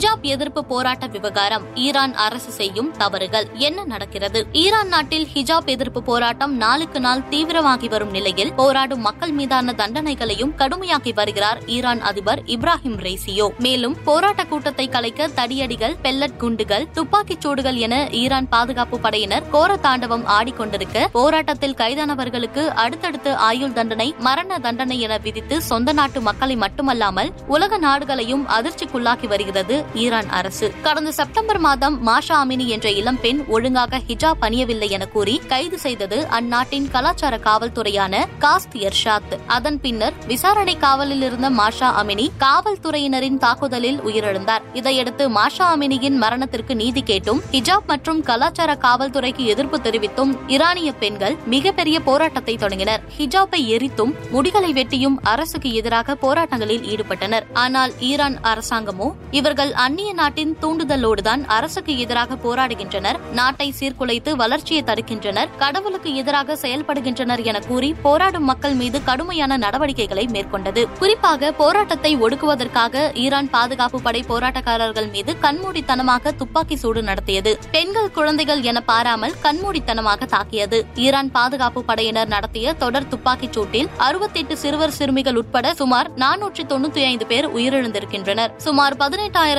ஹிஜாப் எதிர்ப்பு போராட்ட விவகாரம். ஈரான் அரசு செய்யும் தவறுகள். என்ன நடக்கிறது? ஈரான் நாட்டில் ஹிஜாப் எதிர்ப்பு போராட்டம் நாளுக்கு நாள் தீவிரமாகி வரும் நிலையில் போராடும் மக்கள் மீதான தண்டனைகளையும் கடுமையாக்கி வருகிறார் ஈரான் அதிபர் இப்ராஹிம் ரெய்சியோ மேலும் போராட்ட கூட்டத்தை கலைக்க தடியடிகள் பெல்லட் குண்டுகள் துப்பாக்கிச் சூடுகள் என ஈரான் பாதுகாப்பு படையினர் கோர தாண்டவம் ஆடிக்கொண்டிருக்க போராட்டத்தில் கைதானவர்களுக்கு அடுத்தடுத்து ஆயுள் தண்டனை மரண தண்டனை என விதித்து சொந்த நாட்டு மக்களை மட்டுமல்லாமல் உலக நாடுகளையும் அதிர்ச்சிக்குள்ளாக்கி வருகிறது ஈரான் அரசு. கடந்த செப்டம்பர் மாதம் மாஷா அமினி என்ற இளம்பெண் ஒழுங்காக ஹிஜாப் அணியவில்லை என கூறி கைது செய்தது அந்நாட்டின் கலாச்சார காவல்துறையான காஸ்த் எர்ஷாத். அதன் பின்னர் விசாரணை காவலில் இருந்த மாஷா அமினி காவல்துறையினரின் தாக்குதலில் உயிரிழந்தார். இதையடுத்து மாஷா அமினியின் மரணத்திற்கு நீதி கேட்டும் ஹிஜாப் மற்றும் கலாச்சார காவல்துறைக்கு எதிர்ப்பு தெரிவித்தும் ஈரானிய பெண்கள் மிகப்பெரிய போராட்டத்தை தொடங்கினர். ஹிஜாப்பை எரித்தும் முடிகளை வெட்டியும் அரசுக்கு எதிராக போராட்டங்களில் ஈடுபட்டனர். ஆனால் ஈரான் அரசாங்கமோ இவர்கள் அந்நிய நாட்டின் தூண்டுதலோடுதான் அரசுக்கு எதிராக போராடுகின்றனர். நாட்டை சீர்குலைத்து வளர்ச்சியை தடுக்கின்றனர். கடவுளுக்கு எதிராக செயல்படுகின்றனர் என கூறி போராடும் மக்கள் மீது கடுமையான நடவடிக்கைகளை மேற்கொண்டது. குறிப்பாக போராட்டத்தை ஒடுக்குவதற்காக ஈரான் பாதுகாப்பு படை போராட்டக்காரர்கள் மீது கண்மூடித்தனமாக துப்பாக்கி சூடு நடத்தியது. பெண்கள் குழந்தைகள் என பாராமல் கண்மூடித்தனமாக தாக்கியது. ஈரான் பாதுகாப்பு படையினர் நடத்திய தொடர் துப்பாக்கிச் சூட்டில் அறுபத்தெட்டு சிறுவர் சிறுமிகள் உட்பட சுமார் நானூற்றி தொண்ணூத்தி ஐந்து பேர் உயிரிழந்திருக்கின்றனர். சுமார்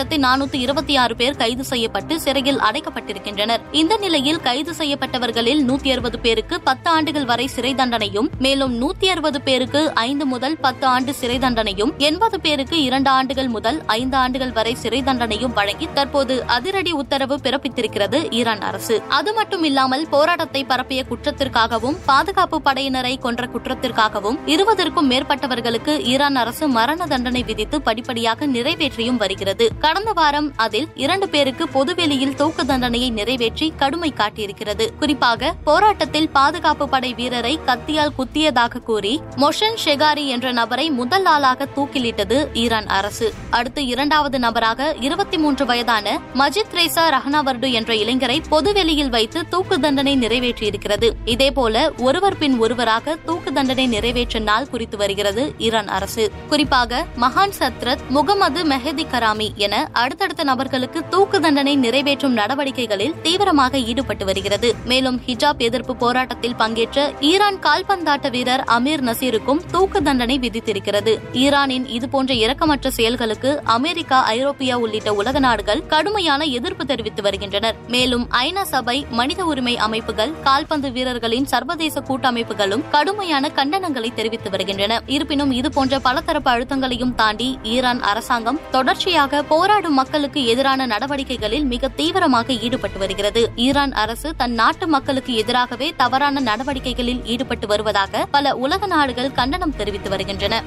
ஆயிரத்தி நானூத்தி இருபத்தி ஆறு பேர் கைது செய்யப்பட்டு சிறையில் அடைக்கப்பட்டிருக்கின்றனர். இந்த நிலையில் கைது செய்யப்பட்டவர்களில் நூத்தி அறுபது பேருக்கு பத்து ஆண்டுகள் வரை சிறை தண்டனையும் மேலும் நூத்தி அறுபது பேருக்கு ஐந்து முதல் பத்து ஆண்டு சிறை தண்டனையும் எண்பது பேருக்கு இரண்டு ஆண்டுகள் முதல் ஐந்து ஆண்டுகள் வரை சிறை தண்டனையும் வழங்கி தற்போது அதிரடி உத்தரவு பிறப்பித்திருக்கிறது ஈரான் அரசு. அது மட்டும் இல்லாமல் போராட்டத்தை பரப்பிய குற்றத்திற்காகவும் பாதுகாப்பு படையினரை கொன்ற குற்றத்திற்காகவும் இருபதற்கும் மேற்பட்டவர்களுக்கு ஈரான் அரசு மரண தண்டனை விதித்து படிப்படியாக நிறைவேற்றியும் வருகிறது. கடந்த வாரம் அதில் இரண்டு பேருக்கு பொதுவெளியில் தூக்கு தண்டனையை நிறைவேற்றி கடுமை காட்டியிருக்கிறது. குறிப்பாக போராட்டத்தில் பாதுகாப்பு படை வீரரை கத்தியால் குத்தியதாக கூறி மொஷன் ஷெகாரி என்ற நபரை முதல் ஆளாக தூக்கிலிட்டது ஈரான் அரசு. அடுத்து இரண்டாவது நபராக இருபத்தி மூன்று வயதான மஜித் ரேசா ரஹ்னாவர்டு என்ற இளைஞரை பொதுவெளியில் வைத்து தூக்கு தண்டனை நிறைவேற்றியிருக்கிறது. இதேபோல ஒருவர் பின் ஒருவராக தூக்கு தண்டனை நிறைவேற்ற நாள் குறித்து வருகிறது ஈரான் அரசு. குறிப்பாக மகான் சத்ரத் முகமது மெஹதி கராமி என அடுத்தடுத்த நபர்களுக்கு தூக்கு தண்டனை நிறைவேற்றும் நடவடிக்கைகளில் தீவிரமாக ஈடுபட்டு வருகிறது. மேலும் ஹிஜாப் எதிர்ப்பு போராட்டத்தில் பங்கேற்ற ஈரான் கால்பந்தாட்ட வீரர் அமீர் நசீருக்கும் தூக்கு தண்டனை விதித்திருக்கிறது. ஈரானின் இதுபோன்ற இரக்கமற்ற செயல்களுக்கு அமெரிக்கா ஐரோப்பியா உள்ளிட்ட உலக நாடுகள் கடுமையான எதிர்ப்பு தெரிவித்து வருகின்றனர். மேலும் ஐநா சபை மனித உரிமை அமைப்புகள் கால்பந்து வீரர்களின் சர்வதேச கூட்டமைப்புகளும் கடுமையான கண்டனங்களை தெரிவித்து வருகின்றன. இருப்பினும் இதுபோன்ற பலதரப்பு அழுத்தங்களையும் தாண்டி ஈரான் அரசாங்கம் தொடர்ச்சியாக போராடும் மக்களுக்கு எதிரான நடவடிக்கைகளில் மிக தீவிரமாக ஈடுபட்டு வருகிறது. ஈரான் அரசு தன் நாட்டு மக்களுக்கு எதிராகவே தவறான நடவடிக்கைகளில் ஈடுபட்டு வருவதாக பல உலக நாடுகள் கண்டனம் தெரிவித்து வருகின்றன.